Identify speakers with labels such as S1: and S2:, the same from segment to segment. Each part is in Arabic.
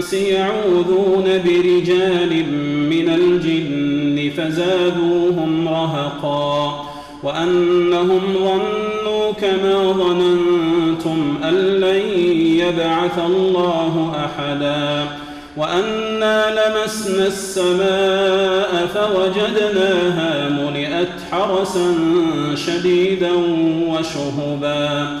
S1: الإنس يعوذون برجال من الجن فزادوهم رهقا وأنهم ظنوا كما ظننتم أن لن يبعث الله أحدا وأنا لمسنا السماء فوجدناها ملئت حرسا شديدا وشهبا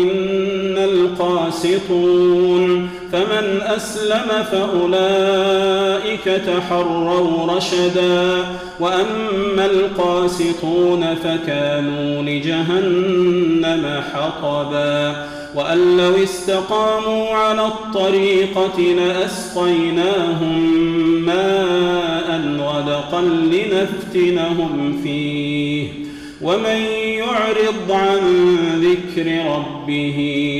S1: القاسطون فمن أسلم فأولئك تحروا رشدا. وأما القاسطون فكانوا لجهنم حطبا. وأن لو استقاموا على الطريقة لأسقيناهم ماء غدقا لنفتنهم فيه. ومن يعرض عن ذكر ربه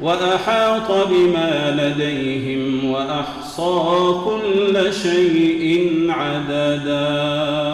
S1: وأحاط بما لديهم وأحصى كل شيء عددا.